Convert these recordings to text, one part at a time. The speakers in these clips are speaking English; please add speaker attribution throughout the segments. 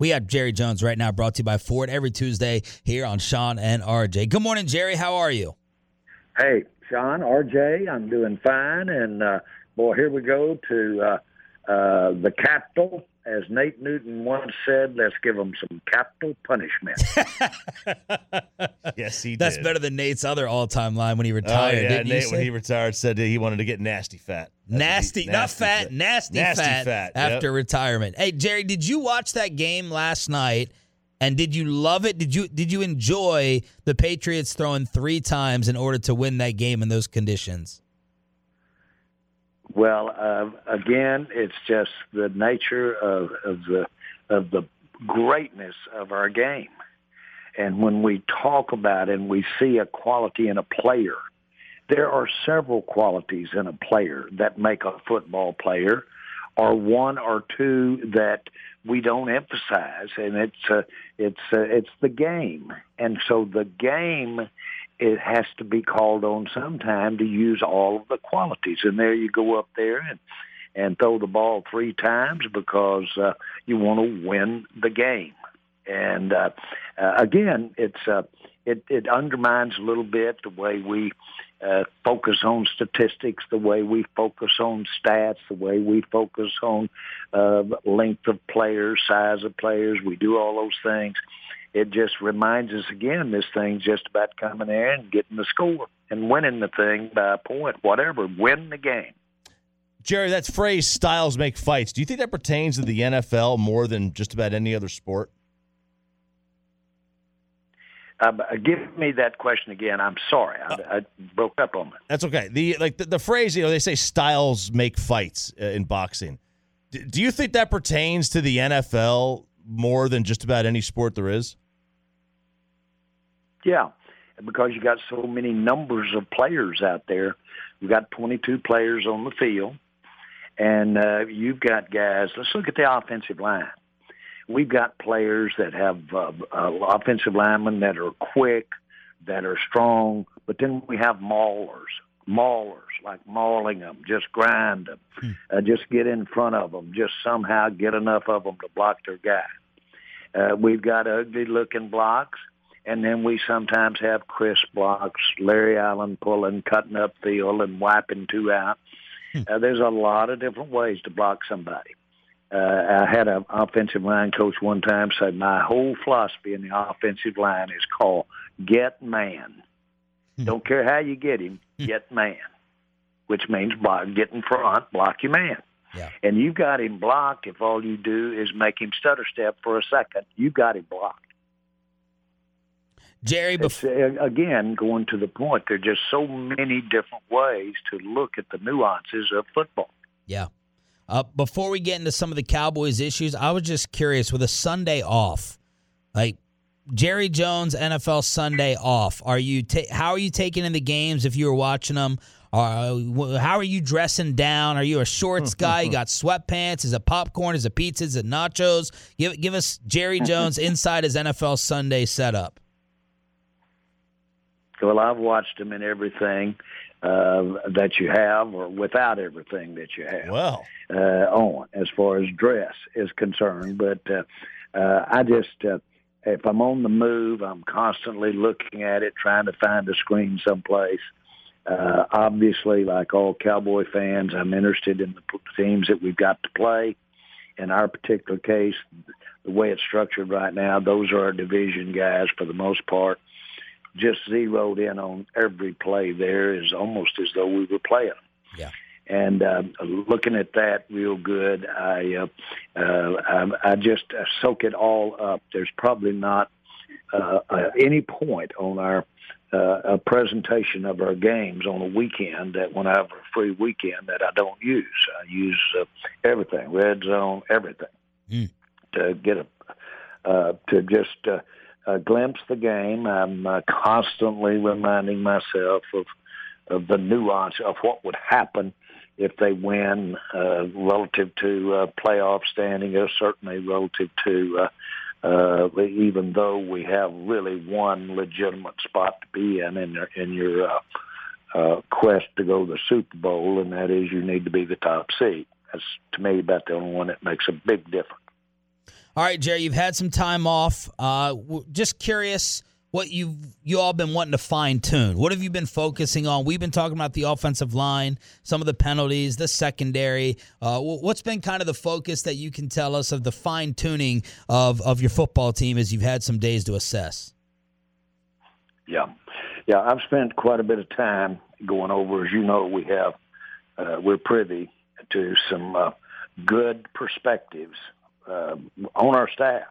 Speaker 1: We have Jerry Jones right now, brought to you by Ford every Tuesday here on Shan and RJ. Good morning, Jerry. How are you?
Speaker 2: Hey, Shan, RJ, I'm doing fine. And uh, boy, here we go to uh, uh, the capital. As Nate Newton once said, let's give them some capital punishment.
Speaker 3: yes, he did.
Speaker 1: That's
Speaker 3: did.
Speaker 1: better than Nate's other all-time line when he
Speaker 3: Oh,
Speaker 1: retired.
Speaker 3: yeah.
Speaker 1: didn't
Speaker 3: Nate,
Speaker 1: say?
Speaker 3: when he retired, said that he wanted to get nasty fat. That's what he-
Speaker 1: nasty, not fat,
Speaker 3: fat.
Speaker 1: nasty,
Speaker 3: Nasty
Speaker 1: fat,
Speaker 3: fat,
Speaker 1: after
Speaker 3: yep.
Speaker 1: retirement. Hey, Jerry, did you watch that game last night? And did you love it? Did you did you enjoy the Patriots throwing three times in order to win that game in those conditions?
Speaker 2: Well, uh, again, it's just the nature of, of the of the greatness of our game. And when we talk about and we see a quality in a player, there are several qualities in a player that make a football player, or one or two that we don't emphasize, and it's uh, it's uh, it's the game. And so the game it has to be called on sometime to use all of the qualities. And there you go up there and and throw the ball three times because uh, you want to win the game. And uh, uh, again, it's uh, it it undermines a little bit the way we uh, focus on statistics, the way we focus on stats, the way we focus on uh, length of players, size of players. We do all those things. It just reminds us again, this thing's just about coming there and getting the score and winning the thing by a point, whatever. Win the game.
Speaker 3: Jerry, that phrase "styles make fights." Do you think that pertains to the NFL more than just about any other sport?
Speaker 2: Uh, give me that question again. I'm sorry, I, I broke up on it.
Speaker 3: That's okay. The like the, the phrase, you know, they say styles make fights uh, in boxing. D- do you think that pertains to the NFL more than just about any sport there is?
Speaker 2: Yeah, because you got so many numbers of players out there. We've got 22 players on the field, and uh, you've got guys. Let's look at the offensive line. We've got players that have uh, uh, offensive linemen that are quick, that are strong, but then we have maulers, maulers like mauling them, just grind them, uh, just get in front of them, just somehow get enough of them to block their guy. Uh, we've got ugly-looking blocks, and then we sometimes have crisp blocks, Larry Allen pulling, cutting up field, and wiping two out. Uh, there's a lot of different ways to block somebody. Uh, I had an offensive line coach one time say, "My whole philosophy in the offensive line is called get man. Don't care how you get him, get man, which means block, get in front, block your man."
Speaker 1: Yeah.
Speaker 2: And you've got him blocked if all you do is make him stutter step for a second. You've got him blocked.
Speaker 1: Jerry, before
Speaker 2: uh, again, going to the point, there are just so many different ways to look at the nuances of football.
Speaker 1: yeah. Uh, before we get into some of the Cowboys issues, I was just curious with a Sunday off, like Jerry Jones NFL Sunday off. Are you ta- how are you taking in the games if you were watching them? Wh- how are you dressing down? Are you a shorts guy? You got sweatpants? Is it popcorn? Is it pizza? Is it nachos? Give give us Jerry Jones inside his NFL Sunday setup.
Speaker 2: Well, I've watched him in everything uh, that you have, or without everything that you have.
Speaker 3: Well,
Speaker 2: uh, on as far as dress is concerned. But uh, uh, I just, uh, if I'm on the move, I'm constantly looking at it, trying to find a screen someplace. Uh, obviously, like all Cowboy fans, I'm interested in the teams that we've got to play. In our particular case, the way it's structured right now, those are our division guys for the most part. Just zeroed in on every play there is almost as though we were playing.
Speaker 1: Yeah.
Speaker 2: And uh, looking at that real good, I uh, uh, I, I just uh, soak it all up. There's probably not uh, uh, any point on our uh, a presentation of our games on a weekend that when I have a free weekend that I don't use. I use uh, everything, red zone, everything,
Speaker 1: Mm.
Speaker 2: to get a uh, to just uh, glimpse the game. I'm uh, constantly reminding myself of of the nuance of what would happen if they win uh, relative to uh, playoff standing, or certainly relative to. Uh, uh, even though we have really one legitimate spot to be in in your, in your uh, uh, quest to go to the Super Bowl, and that is you need to be the top seed. That's to me about the only one that makes a big difference.
Speaker 1: All right, Jerry, you've had some time off. Uh, just curious what you've you all been wanting to fine tune. What have you been focusing on? We've been talking about the offensive line, some of the penalties, the secondary. Uh, what's been kind of the focus that you can tell us of the fine tuning of of your football team as you've had some days to assess?
Speaker 2: Yeah, yeah, I've spent quite a bit of time going over. As you know, we have uh, we're privy to some uh, good perspectives uh, on our staff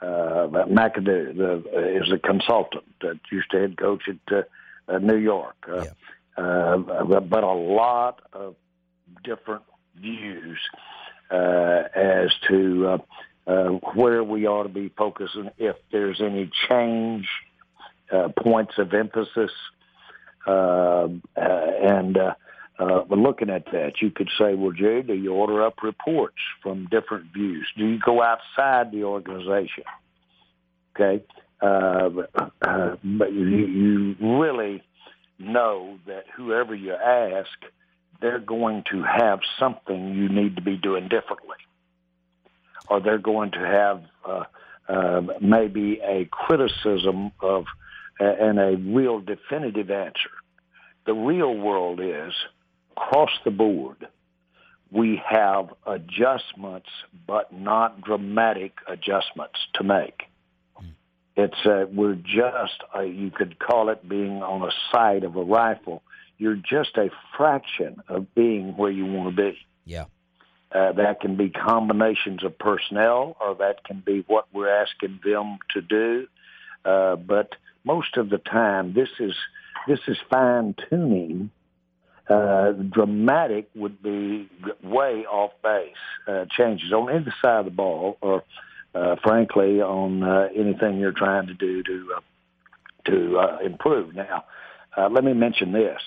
Speaker 2: uh, McAdoo the, is a consultant that used to head coach at uh, uh, New York. Uh, yeah. uh, but a lot of different views uh, as to uh, uh, where we ought to be focusing, if there's any change, uh, points of emphasis, uh, uh, and uh, but looking at that, you could say, well, Jay, do you order up reports from different views? Do you go outside the organization? Okay. Uh, uh, but you, you really know that whoever you ask, they're going to have something you need to be doing differently. Or they're going to have uh, uh, maybe a criticism of uh, and a real definitive answer. The real world is across the board, we have adjustments, but not dramatic adjustments to make. It's uh, we're just uh, you could call it being on a sight of a rifle. You're just a fraction of being where you want to be.
Speaker 1: Yeah.
Speaker 2: Uh, that can be combinations of personnel, or that can be what we're asking them to do. Uh, but most of the time, this is this is fine tuning uh, dramatic would be way off base uh, changes on either side of the ball, or uh, frankly, on uh, anything you're trying to do to uh, to uh, improve. Now, uh, let me mention this: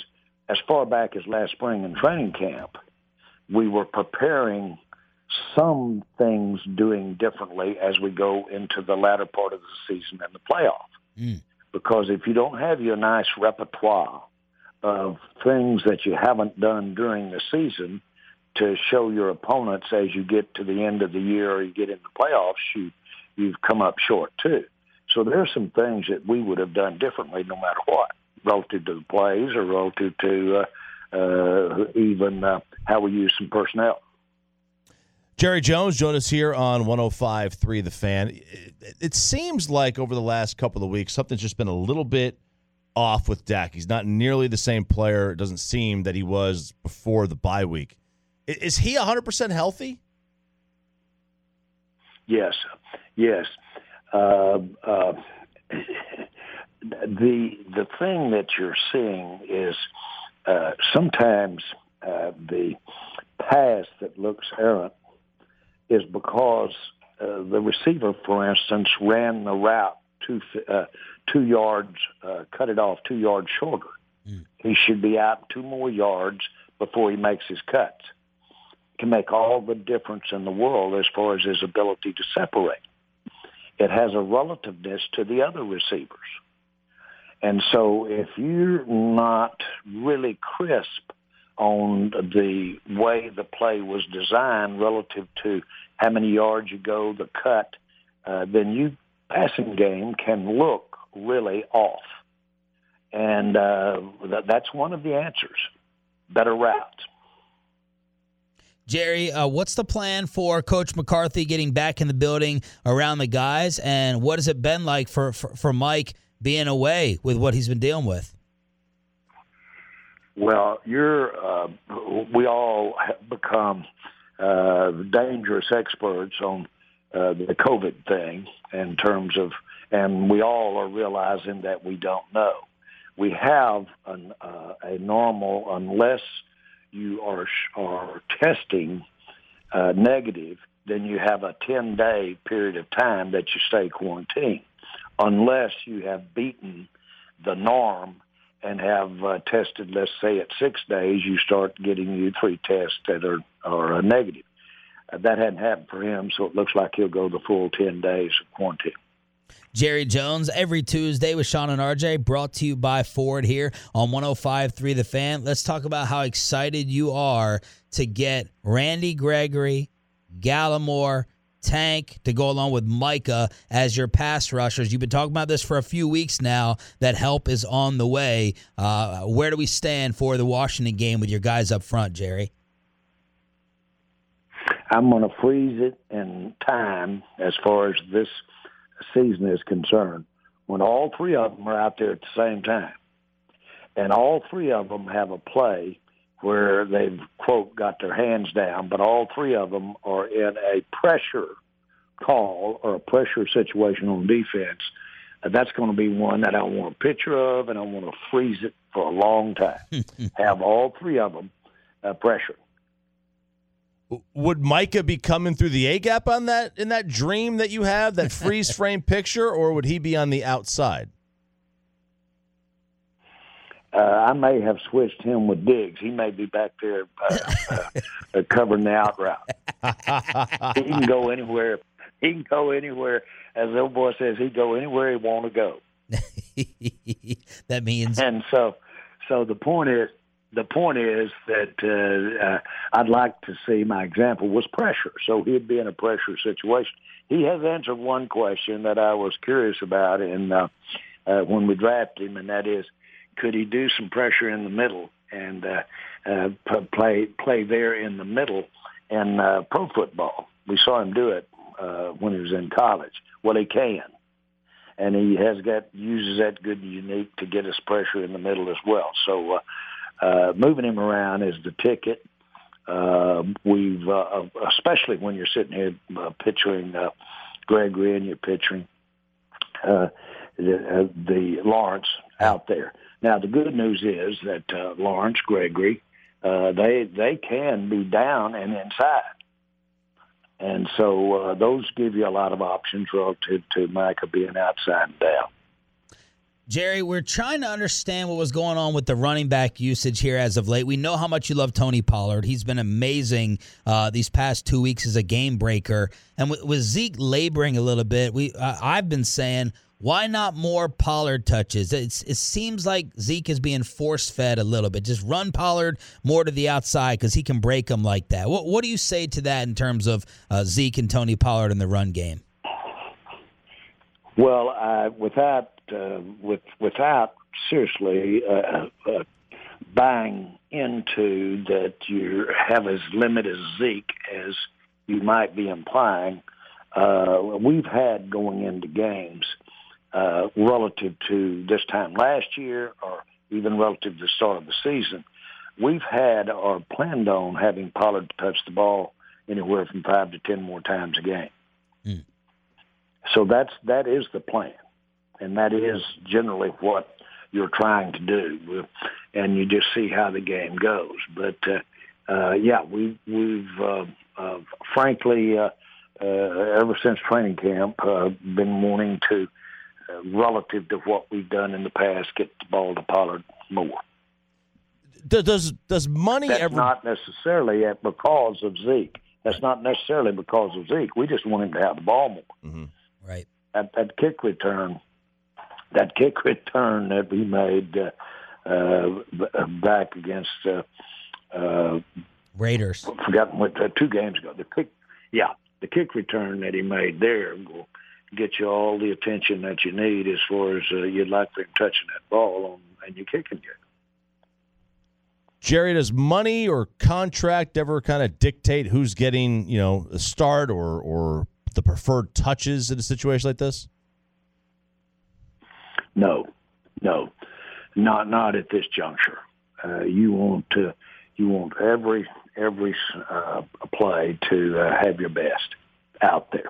Speaker 2: as far back as last spring in training camp, we were preparing some things doing differently as we go into the latter part of the season and the playoff. Mm. Because if you don't have your nice repertoire of things that you haven't done during the season to show your opponents as you get to the end of the year or you get in the playoffs, you you've come up short too. So there are some things that we would have done differently no matter what, relative to the plays or relative to uh, uh, even uh, how we use some personnel.
Speaker 3: Jerry Jones joined us here on 105.3 The Fan. It, it seems like over the last couple of weeks, something's just been a little bit – off with Dak. He's not nearly the same player, it doesn't seem, that he was before the bye week. Is he 100% healthy?
Speaker 2: Yes. Yes. Uh, uh, the the thing that you're seeing is uh, sometimes uh, the pass that looks errant is because uh, the receiver, for instance, ran the route too uh, two yards, uh, cut it off two yards shorter. Mm. He should be out two more yards before he makes his cuts. Can make all the difference in the world as far as his ability to separate. It has a relativeness to the other receivers. And so if you're not really crisp on the way the play was designed relative to how many yards you go, the cut, uh, then you passing game can look really off. And uh, th- that's one of the answers better routes.
Speaker 1: Jerry, uh, what's the plan for Coach McCarthy getting back in the building around the guys? And what has it been like for, for, for Mike being away with what he's been dealing with?
Speaker 2: Well, you're, uh, we all have become uh, dangerous experts on uh, the COVID thing in terms of, and we all are realizing that we don't know. We have an, uh, a normal, unless you are are testing uh, negative, then you have a 10 day period of time that you stay quarantined, unless you have beaten the norm and have uh, tested, let's say at six days, you start getting you three tests that are, are negative. That hadn't happened for him, so it looks like he'll go the full 10 days of quarantine.
Speaker 1: Jerry Jones every Tuesday with Shan and RJ, brought to you by Ford here on 105.3 The Fan. Let's talk about how excited you are to get Randy Gregory, Gallimore, Tank to go along with Micah as your pass rushers. You've been talking about this for a few weeks now. That help is on the way. Uh, where do we stand for the Washington game with your guys up front, Jerry?
Speaker 2: I'm going to freeze it in time as far as this season is concerned when all three of them are out there at the same time. And all three of them have a play where they've, quote, got their hands down, but all three of them are in a pressure call or a pressure situation on defense. Uh, that's going to be one that I want a picture of, and I want to freeze it for a long time. have all three of them uh, pressure.
Speaker 3: Would Micah be coming through the A gap on that in that dream that you have, that freeze frame picture, or would he be on the outside?
Speaker 2: Uh, I may have switched him with Diggs. He may be back there uh, uh, uh covering the out route. he can go anywhere. He can go anywhere. As the old boy says, he can go anywhere he want to go.
Speaker 1: that means.
Speaker 2: And so, so the point is, the point is that uh, uh, I'd like to see my example was pressure. So he'd be in a pressure situation. He has answered one question that I was curious about in uh, uh, when we drafted him, and that is, could he do some pressure in the middle and uh, uh, play play there in the middle in uh, pro football? We saw him do it uh, when he was in college. Well, he can, and he has got uses that good and unique to get his pressure in the middle as well. So. Uh, uh, moving him around is the ticket. Uh, we've, uh, especially when you're sitting here uh, picturing uh, Gregory and you're picturing uh, the, uh, the Lawrence out there. Now the good news is that uh, Lawrence, Gregory, uh, they they can be down and inside, and so uh, those give you a lot of options relative to Micah being outside and down.
Speaker 1: Jerry, we're trying to understand what was going on with the running back usage here as of late. We know how much you love Tony Pollard. He's been amazing uh, these past two weeks as a game breaker. And with, with Zeke laboring a little bit, we uh, I've been saying why not more Pollard touches? It's, it seems like Zeke is being force fed a little bit. Just run Pollard more to the outside because he can break them like that. What, what do you say to that in terms of uh, Zeke and Tony Pollard in the run game?
Speaker 2: Well, uh, without uh, with without seriously uh, uh, buying into that you have as limited Zeke as you might be implying. Uh, we've had going into games uh, relative to this time last year or even relative to the start of the season, we've had or planned on having Pollard touch the ball anywhere from five to ten more times a game. So that's that is the plan and that is generally what you're trying to do, and you just see how the game goes. But uh, uh, yeah, we, we've uh, uh, frankly, uh, uh, ever since training camp, uh, been wanting to, uh, relative to what we've done in the past, get the ball to Pollard more.
Speaker 3: Does does money
Speaker 2: That's
Speaker 3: ever?
Speaker 2: not necessarily because of Zeke. That's not necessarily because of Zeke. We just want him to have the ball more.
Speaker 1: Mm-hmm. Right.
Speaker 2: At, at kick return, that kick return that we made uh, uh, back against uh, uh,
Speaker 1: Raiders.
Speaker 2: Forgotten what uh, two games ago. The kick, yeah, the kick return that he made there will get you all the attention that you need as far as uh, you'd like for him touching that ball on, and you kicking it.
Speaker 3: Jerry, does money or contract ever kind of dictate who's getting, you know, a start or or the preferred touches in a situation like this?
Speaker 2: No, no, not not at this juncture. Uh, you want to you want every every uh, play to uh, have your best out there.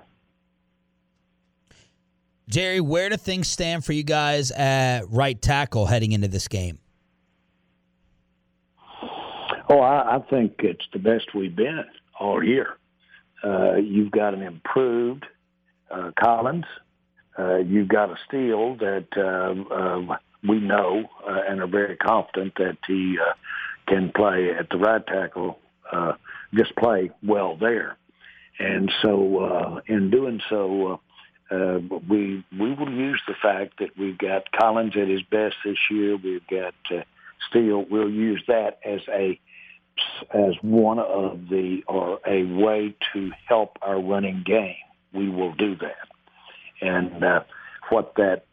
Speaker 1: Jerry, where do things stand for you guys at right tackle heading into this game?
Speaker 2: Oh, I, I think it's the best we've been all year. Uh, you've got an improved uh, Collins uh, you've got a Steele that uh, uh, we know uh, and are very confident that he uh, can play at the right tackle, uh, just play well there. And so, uh, in doing so, we we will use the fact that we've got Collins at his best this year. We've got Steele. We'll use that as a as one of the or a way to help our running game, we will do that. And uh, what that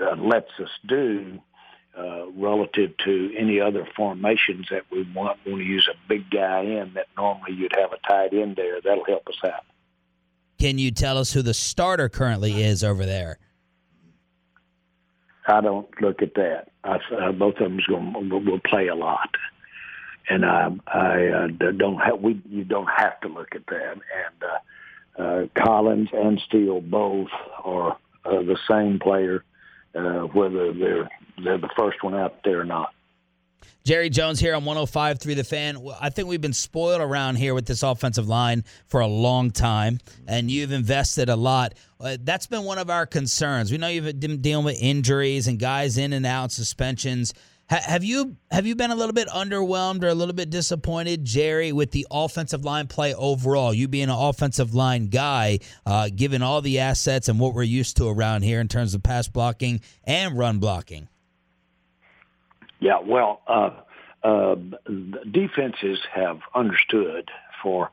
Speaker 2: uh, lets us do uh, relative to any other formations that we want, want to use a big guy in that normally you'd have a tight end there. That'll help us out.
Speaker 1: Can you tell us who the starter currently is over there?
Speaker 2: I don't look at that. I, uh, both of them going will play a lot, and I I uh, don't have we you don't have to look at that. And uh, uh, Collins and Steele both are uh, the same player, uh, whether they're they're the first one out there or not.
Speaker 1: Jerry Jones here on 105.3 The Fan. I think we've been spoiled around here with this offensive line for a long time, and you've invested a lot. Uh, that's been one of our concerns. We know you've been dealing with injuries and guys in and out, suspensions. Ha- have you have you been a little bit underwhelmed or a little bit disappointed, Jerry, with the offensive line play overall? You being an offensive line guy, uh, given all the assets and what we're used to around here in terms of pass blocking and run blocking.
Speaker 2: Yeah, well, uh, uh, defenses have understood for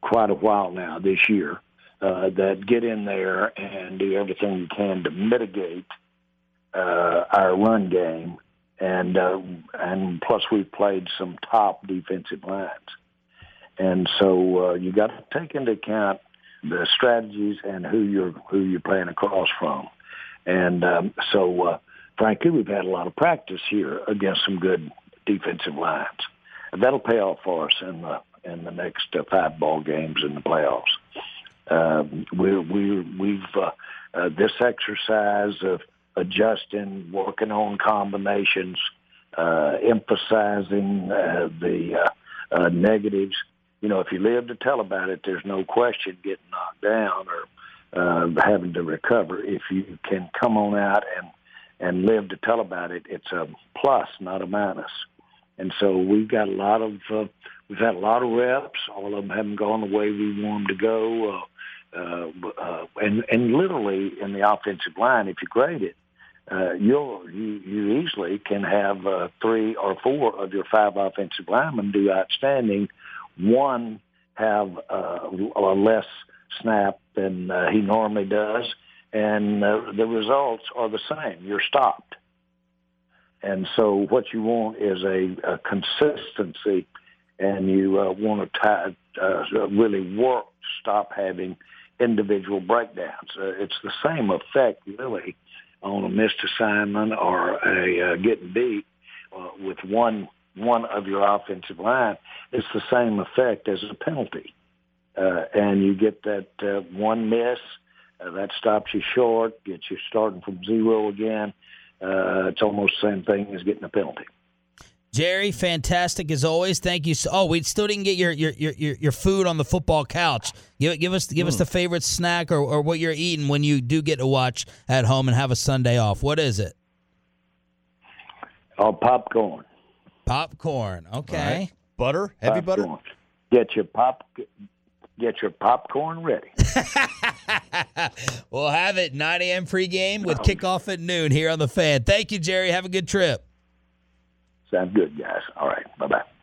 Speaker 2: quite a while now this year uh, that get in there and do everything you can to mitigate uh, our run game, and uh, and plus we've played some top defensive lines, and so uh, you got to take into account the strategies and who you're who you're playing across from, and um, so. Uh, frankly, we've had a lot of practice here against some good defensive lines. And that'll pay off for us in the in the next uh, five ball games in the playoffs. Um, we we we've uh, uh, this exercise of adjusting, working on combinations, uh, emphasizing uh, the uh, uh, negatives. You know, if you live to tell about it, there's no question getting knocked down or uh, having to recover. If you can come on out and and live to tell about it, it's a plus, not a minus. And so we've got a lot of uh, we've had a lot of reps. All of them haven't gone the way we want them to go. Uh, uh, uh, and and literally in the offensive line, if you grade it, uh, you'll you, you easily can have uh, three or four of your five offensive linemen do outstanding. One have uh, a less snap than uh, he normally does, and uh, the results are the same. You're stopped. And so what you want is a, a consistency, and you uh, want to uh, really work stop having individual breakdowns. Uh, it's the same effect, really, on a missed assignment or a uh, getting beat uh, with one one of your offensive line. It's the same effect as a penalty, uh, and you get that uh, one miss uh, that stops you short, gets you starting from zero again. Uh, it's almost the same thing as getting a penalty.
Speaker 1: Jerry, fantastic as always. Thank you. So, oh, we still didn't get your your your, your food on the football couch. Give give us give mm. us the favorite snack or, or what you're eating when you do get to watch at home and have a Sunday off. What is it?
Speaker 2: Oh, popcorn.
Speaker 1: Popcorn. Okay. Right.
Speaker 3: Butter, heavy popcorn. butter.
Speaker 2: Get your pop get your popcorn ready.
Speaker 1: we'll have it 9 a.m. pregame with kickoff at noon here on the fan. Thank you, Jerry. Have a good trip.
Speaker 2: Sounds good, guys. All right. Bye bye.